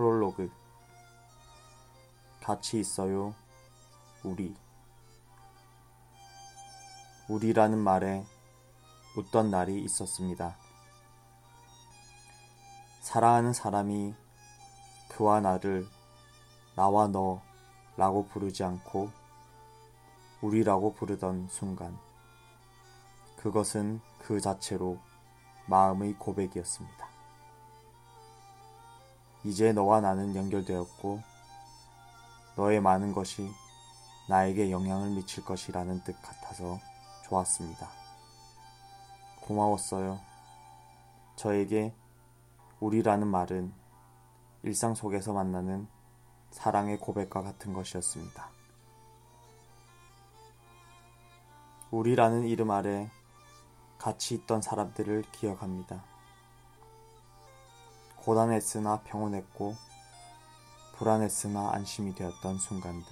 프롤로그 같이 있어요. 우리 우리라는 말에 웃던 날이 있었습니다. 사랑하는 사람이 그와 나를 나와 너 라고 부르지 않고 우리라고 부르던 순간 그것은 그 자체로 마음의 고백이었습니다. 이제 너와 나는 연결되었고 너의 많은 것이 나에게 영향을 미칠 것이라는 뜻 같아서 좋았습니다. 고마웠어요. 저에게 우리라는 말은 일상 속에서 만나는 사랑의 고백과 같은 것이었습니다. 우리라는 이름 아래 같이 있던 사람들을 기억합니다. 고단했으나 평온했고 불안했으나 안심이 되었던 순간들.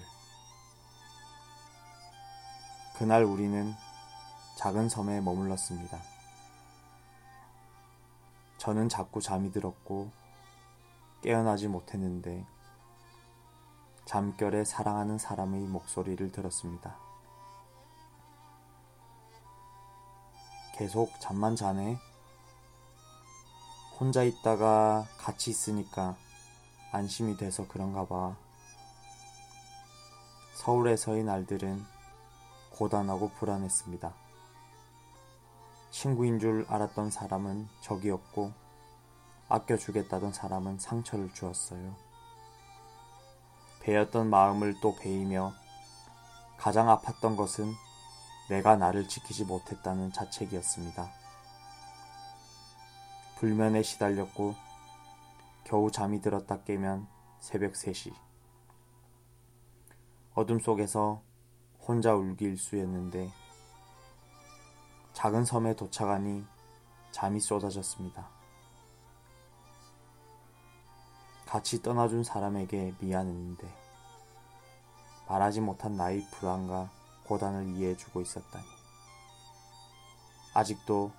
그날 우리는 작은 섬에 머물렀습니다. 저는 자꾸 잠이 들었고 깨어나지 못했는데 잠결에 사랑하는 사람의 목소리를 들었습니다. 계속 잠만 자네? 혼자 있다가 같이 있으니까 안심이 돼서 그런가 봐. 서울에서의 날들은 고단하고 불안했습니다. 친구인 줄 알았던 사람은 적이었고 아껴주겠다던 사람은 상처를 주었어요. 베었던 마음을 또 베이며 가장 아팠던 것은 내가 나를 지키지 못했다는 자책이었습니다. 불면에 시달렸고 겨우 잠이 들었다 깨면 새벽 3시. 어둠 속에서 혼자 울기 일쑤였는데 작은 섬에 도착하니 잠이 쏟아졌습니다. 같이 떠나준 사람에게 미안했는데 말하지 못한 나의 불안과 고단을 이해해주고 있었다니. 아직도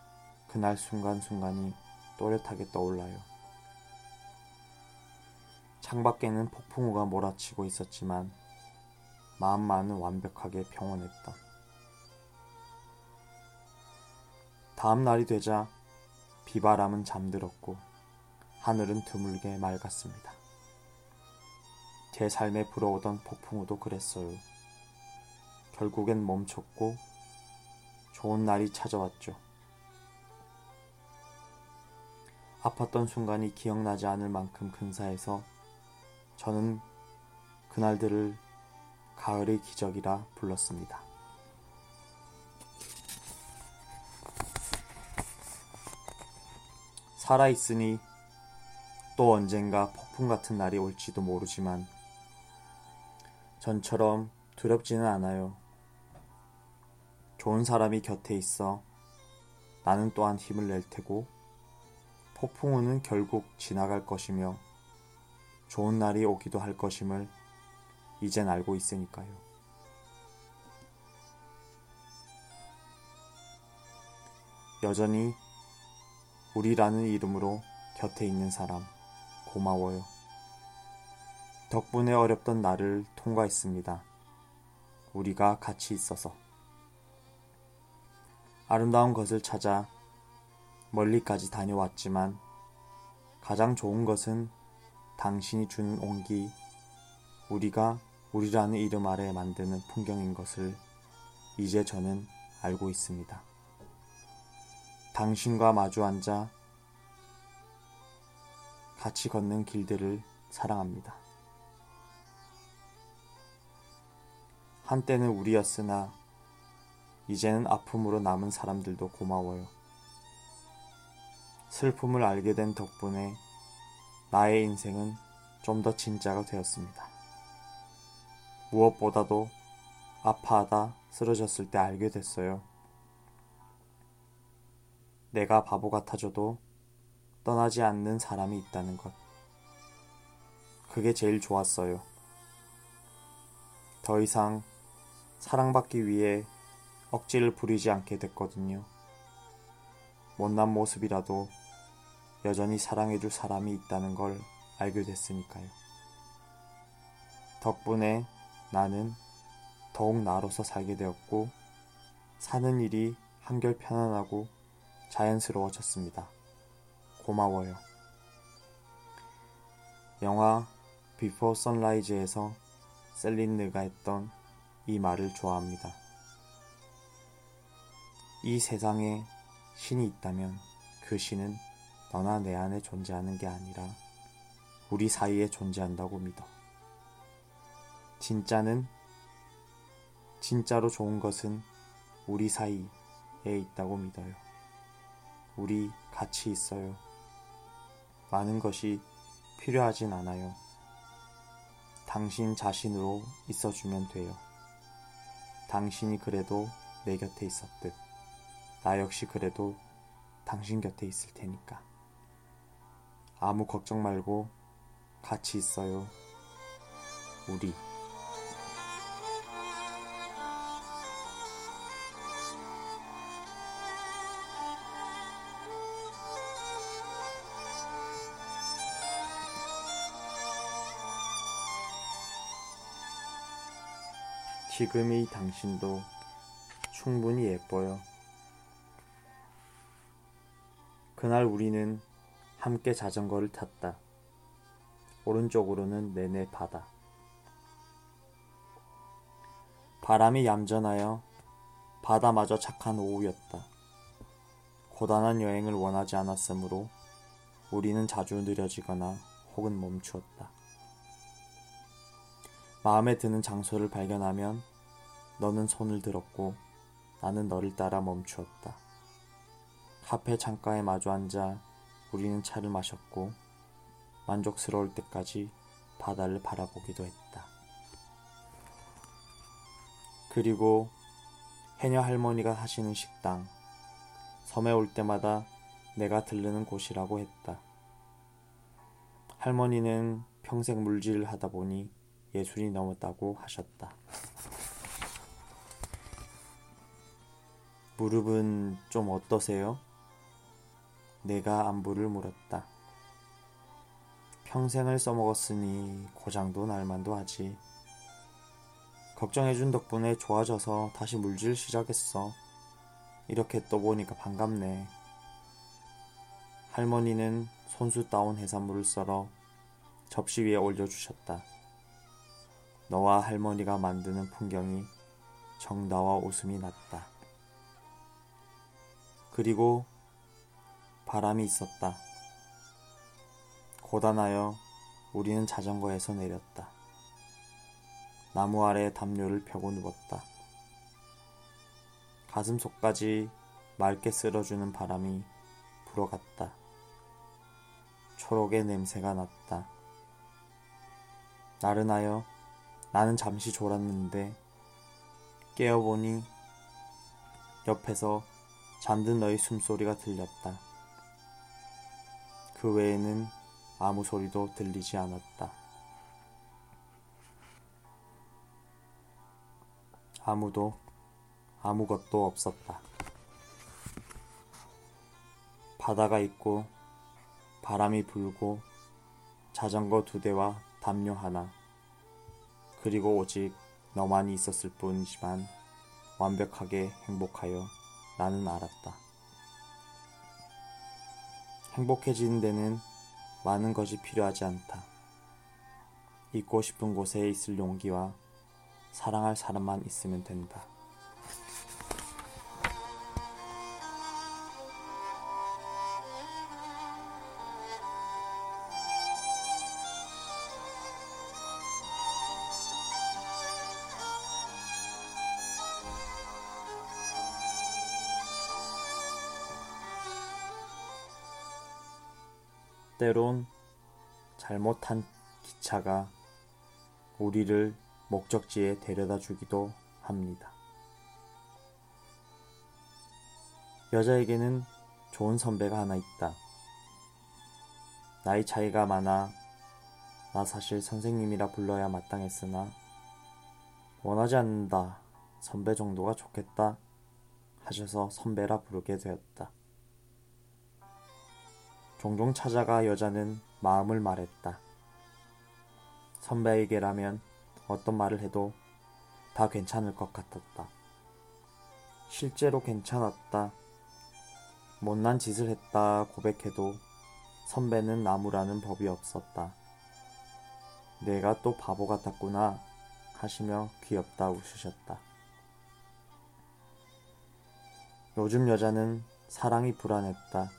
그날 순간순간이 또렷하게 떠올라요. 창밖에는 폭풍우가 몰아치고 있었지만 마음만은 완벽하게 평온했다. 다음 날이 되자 비바람은 잠들었고 하늘은 드물게 맑았습니다. 제 삶에 불어오던 폭풍우도 그랬어요. 결국엔 멈췄고 좋은 날이 찾아왔죠. 아팠던 순간이 기억나지 않을 만큼 근사해서 저는 그날들을 가을의 기적이라 불렀습니다. 살아있으니 또 언젠가 폭풍 같은 날이 올지도 모르지만 전처럼 두렵지는 않아요. 좋은 사람이 곁에 있어 나는 또한 힘을 낼 테고 폭풍우는 결국 지나갈 것이며 좋은 날이 오기도 할 것임을 이젠 알고 있으니까요. 여전히 우리라는 이름으로 곁에 있는 사람 고마워요. 덕분에 어렵던 날을 통과했습니다. 우리가 같이 있어서. 아름다운 것을 찾아 멀리까지 다녀왔지만 가장 좋은 것은 당신이 주는 온기, 우리가 우리라는 이름 아래 만드는 풍경인 것을 이제 저는 알고 있습니다. 당신과 마주 앉아 같이 걷는 길들을 사랑합니다. 한때는 우리였으나 이제는 아픔으로 남은 사람들도 고마워요. 슬픔을 알게 된 덕분에 나의 인생은 좀 더 진짜가 되었습니다. 무엇보다도 아파하다 쓰러졌을 때 알게 됐어요. 내가 바보 같아져도 떠나지 않는 사람이 있다는 것. 그게 제일 좋았어요. 더 이상 사랑받기 위해 억지를 부리지 않게 됐거든요. 못난 모습이라도 여전히 사랑해줄 사람이 있다는 걸 알게 됐으니까요. 덕분에 나는 더욱 나로서 살게 되었고, 사는 일이 한결 편안하고 자연스러워졌습니다. 고마워요. 영화 비포 선라이즈에서 셀린느가 했던 이 말을 좋아합니다. 이 세상에 신이 있다면 그 신은 너나 내 안에 존재하는 게 아니라 우리 사이에 존재한다고 믿어. 진짜는 진짜로 좋은 것은 우리 사이에 있다고 믿어요. 우리 같이 있어요. 많은 것이 필요하진 않아요. 당신 자신으로 있어주면 돼요. 당신이 그래도 내 곁에 있었듯 나 역시 그래도 당신 곁에 있을 테니까 아무 걱정 말고 같이 있어요. 우리 지금의 당신도 충분히 예뻐요. 그날 우리는 함께 자전거를 탔다. 오른쪽으로는 내내 바다. 바람이 얌전하여 바다마저 착한 오후였다. 고단한 여행을 원하지 않았으므로 우리는 자주 느려지거나 혹은 멈추었다. 마음에 드는 장소를 발견하면 너는 손을 들었고 나는 너를 따라 멈추었다. 카페 창가에 마주 앉아 우리는 차를 마셨고 만족스러울 때까지 바다를 바라보기도 했다. 그리고 해녀 할머니가 하시는 식당, 섬에 올 때마다 내가 들르는 곳이라고 했다. 할머니는 평생 물질을 하다 보니 예술이 넘었다고 하셨다. 무릎은 좀 어떠세요? 내가 안부를 물었다. 평생을 써먹었으니 고장도 날만도 하지. 걱정해준 덕분에 좋아져서 다시 물질 시작했어. 이렇게 또 보니까 반갑네. 할머니는 손수 따온 해산물을 썰어 접시 위에 올려주셨다. 너와 할머니가 만드는 풍경이 정다와 웃음이 났다. 그리고 바람이 있었다. 고단하여 우리는 자전거에서 내렸다. 나무 아래 담요를 펴고 누웠다. 가슴 속까지 맑게 쓸어주는 바람이 불어갔다. 초록의 냄새가 났다. 나른하여 나는 잠시 졸았는데 깨어보니 옆에서 잠든 너의 숨소리가 들렸다. 그 외에는 아무 소리도 들리지 않았다. 아무도 아무것도 없었다. 바다가 있고 바람이 불고 자전거 두 대와 담요 하나 그리고 오직 너만이 있었을 뿐이지만 완벽하게 행복하여 나는 알았다. 행복해지는 데는 많은 것이 필요하지 않다. 있고 싶은 곳에 있을 용기와 사랑할 사람만 있으면 된다. 때론 잘못한 기차가 우리를 목적지에 데려다 주기도 합니다. 여자에게는 좋은 선배가 하나 있다. 나이 차이가 많아 나 사실 선생님이라 불러야 마땅했으나 원하지 않는다. 선배 정도가 좋겠다. 하셔서 선배라 부르게 되었다. 종종 찾아가 여자는 마음을 말했다. 선배에게라면 어떤 말을 해도 다 괜찮을 것 같았다. 실제로 괜찮았다. 못난 짓을 했다 고백해도 선배는 나무라는 법이 없었다. 내가 또 바보 같았구나 하시며 귀엽다 웃으셨다. 요즘 여자는 사랑이 불안했다.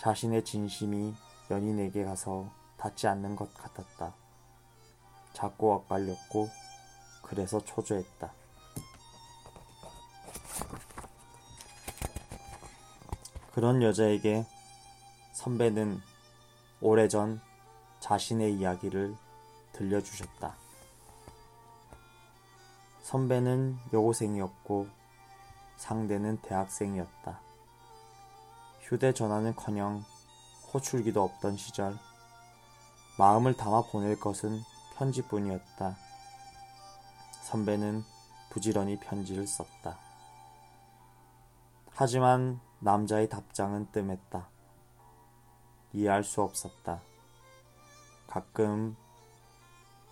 자신의 진심이 연인에게 가서 닿지 않는 것 같았다. 자꾸 엇갈렸고 그래서 초조했다. 그런 여자에게 선배는 오래전 자신의 이야기를 들려주셨다. 선배는 여고생이었고 상대는 대학생이었다. 휴대전화는 커녕 호출기도 없던 시절 마음을 담아 보낼 것은 편지뿐이었다. 선배는 부지런히 편지를 썼다. 하지만 남자의 답장은 뜸했다. 이해할 수 없었다. 가끔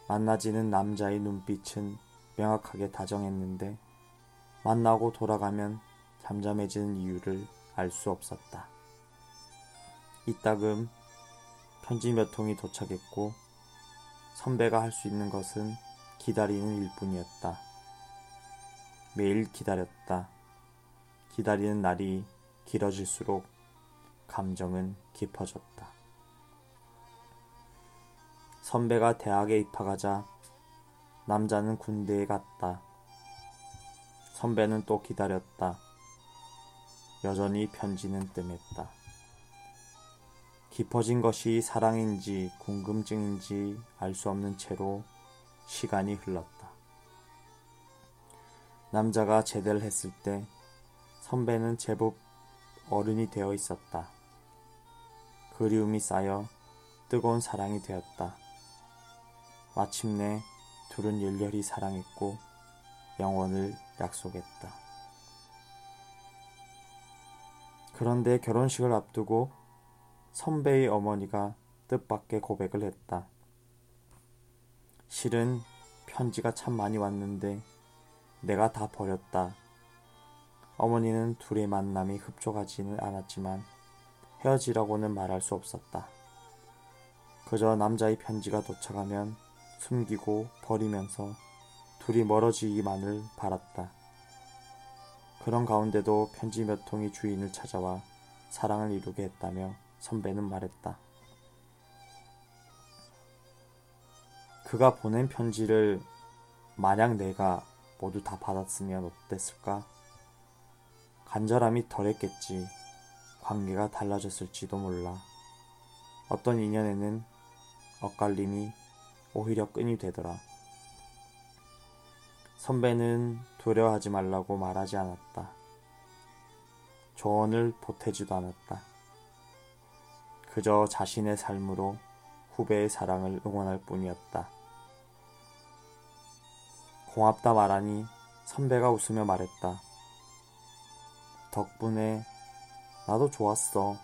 만나지는 남자의 눈빛은 명확하게 다정했는데 만나고 돌아가면 잠잠해지는 이유를 알 수 없었다. 이따금 편지 몇 통이 도착했고 선배가 할 수 있는 것은 기다리는 일뿐이었다. 매일 기다렸다. 기다리는 날이 길어질수록 감정은 깊어졌다. 선배가 대학에 입학하자 남자는 군대에 갔다. 선배는 또 기다렸다. 여전히 편지는 뜸했다. 깊어진 것이 사랑인지 궁금증인지 알 수 없는 채로 시간이 흘렀다. 남자가 제대를 했을 때 선배는 제법 어른이 되어 있었다. 그리움이 쌓여 뜨거운 사랑이 되었다. 마침내 둘은 열렬히 사랑했고 영원을 약속했다. 그런데 결혼식을 앞두고 선배의 어머니가 뜻밖의 고백을 했다. 실은 편지가 참 많이 왔는데 내가 다 버렸다. 어머니는 둘의 만남이 흡족하지는 않았지만 헤어지라고는 말할 수 없었다. 그저 남자의 편지가 도착하면 숨기고 버리면서 둘이 멀어지기만을 바랐다. 그런 가운데도 편지 몇 통이 주인을 찾아와 사랑을 이루게 했다며 선배는 말했다. 그가 보낸 편지를 만약 내가 모두 다 받았으면 어땠을까? 간절함이 덜했겠지. 관계가 달라졌을지도 몰라. 어떤 인연에는 엇갈림이 오히려 끈이 되더라. 선배는 두려워하지 말라고 말하지 않았다. 조언을 보태지도 않았다. 그저 자신의 삶으로 후배의 사랑을 응원할 뿐이었다. 고맙다 말하니 선배가 웃으며 말했다. 덕분에 나도 좋았어.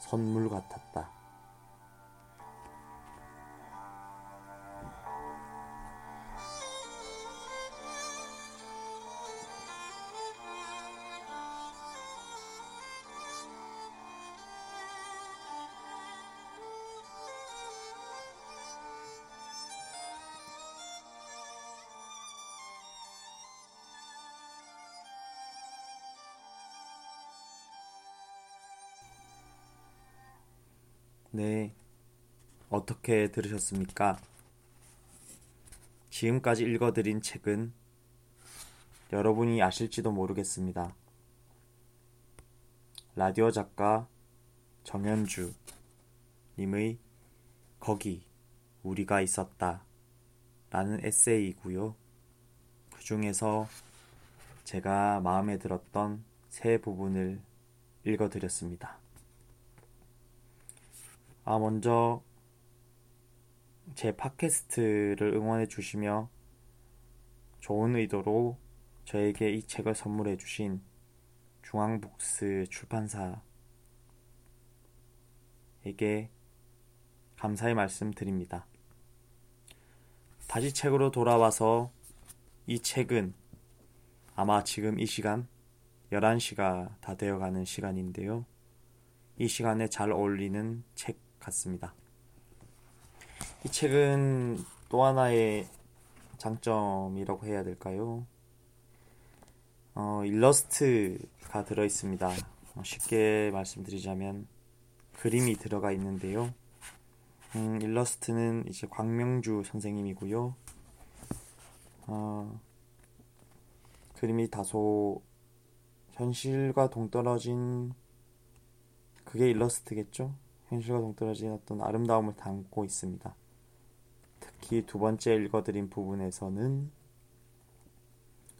선물 같았다. 네, 어떻게 들으셨습니까? 지금까지 읽어드린 책은 여러분이 아실지도 모르겠습니다. 라디오 작가 정현주 님의 거기 우리가 있었다 라는 에세이이고요. 그 중에서 제가 마음에 들었던 세 부분을 읽어드렸습니다. 아, 먼저 제 팟캐스트를 응원해 주시며 좋은 의도로 저에게 이 책을 선물해 주신 중앙북스 출판사에게 감사의 말씀 드립니다. 다시 책으로 돌아와서 이 책은 아마 지금 이 시간 11시가 다 되어가는 시간인데요. 이 시간에 잘 어울리는 책 같습니다. 이 책은 또 하나의 장점이라고 해야 될까요? 어, 일러스트가 들어 있습니다. 어, 쉽게 말씀드리자면 그림이 들어가 있는데요. 음, 일러스트는 이제 광명주 선생님이고요. 어, 그림이 다소 현실과 동떨어진 그게 일러스트겠죠? 현실과 동떨어진 어떤 아름다움을 담고 있습니다. 특히 두 번째 읽어드린 부분에서는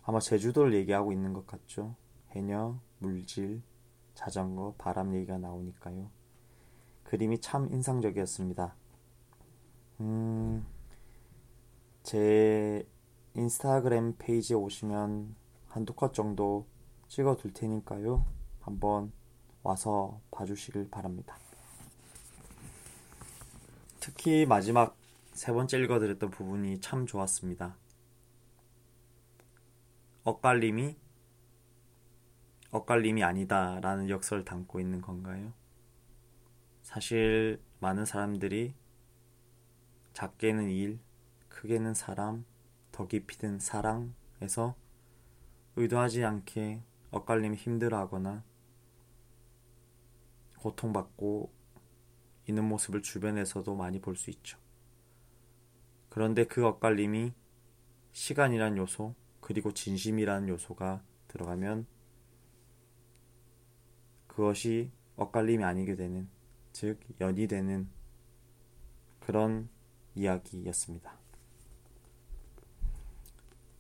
아마 제주도를 얘기하고 있는 것 같죠. 해녀, 물질, 자전거, 바람 얘기가 나오니까요. 그림이 참 인상적이었습니다. 음, 제 인스타그램 페이지에 오시면 한두 컷 정도 찍어 둘 테니까요. 한번 와서 봐주시길 바랍니다. 특히 마지막 세 번째 읽어드렸던 부분이 참 좋았습니다. 엇갈림이 엇갈림이 아니다라는 역설을 담고 있는 건가요? 사실 많은 사람들이 작게는 일, 크게는 사람, 더 깊이든 사랑에서 의도하지 않게 엇갈림이 힘들어하거나 고통받고 있는 모습을 주변에서도 많이 볼 수 있죠. 그런데 그 엇갈림이 시간이란 요소, 그리고 진심이라는 요소가 들어가면 그것이 엇갈림이 아니게 되는, 즉, 연이 되는 그런 이야기였습니다.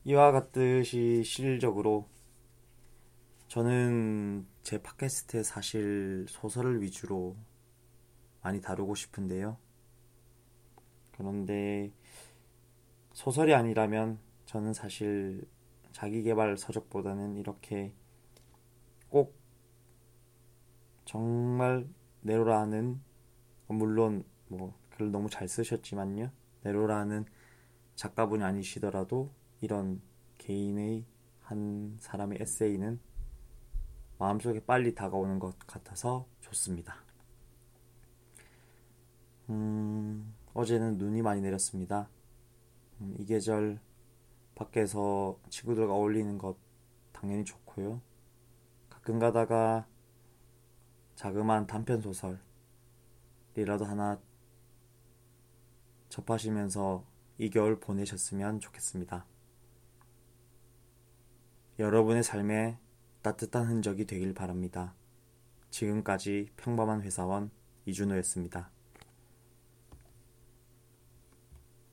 이와 같듯이 실질적으로 저는 제 팟캐스트에 사실 소설을 위주로 많이 다루고 싶은데요. 그런데 소설이 아니라면 저는 사실 자기개발 서적보다는 이렇게 꼭 정말 네로라는 물론 뭐 글을 너무 잘 쓰셨지만요. 네로라는 작가분이 아니시더라도 이런 개인의 한 사람의 에세이는 마음속에 빨리 다가오는 것 같아서 좋습니다. 음, 어제는 눈이 많이 내렸습니다. 음, 이 계절 밖에서 친구들과 어울리는 것 당연히 좋고요. 가끔 가다가 자그마한 단편 소설이라도 하나 접하시면서 이 겨울 보내셨으면 좋겠습니다. 여러분의 삶에 따뜻한 흔적이 되길 바랍니다. 지금까지 평범한 회사원 이준호였습니다.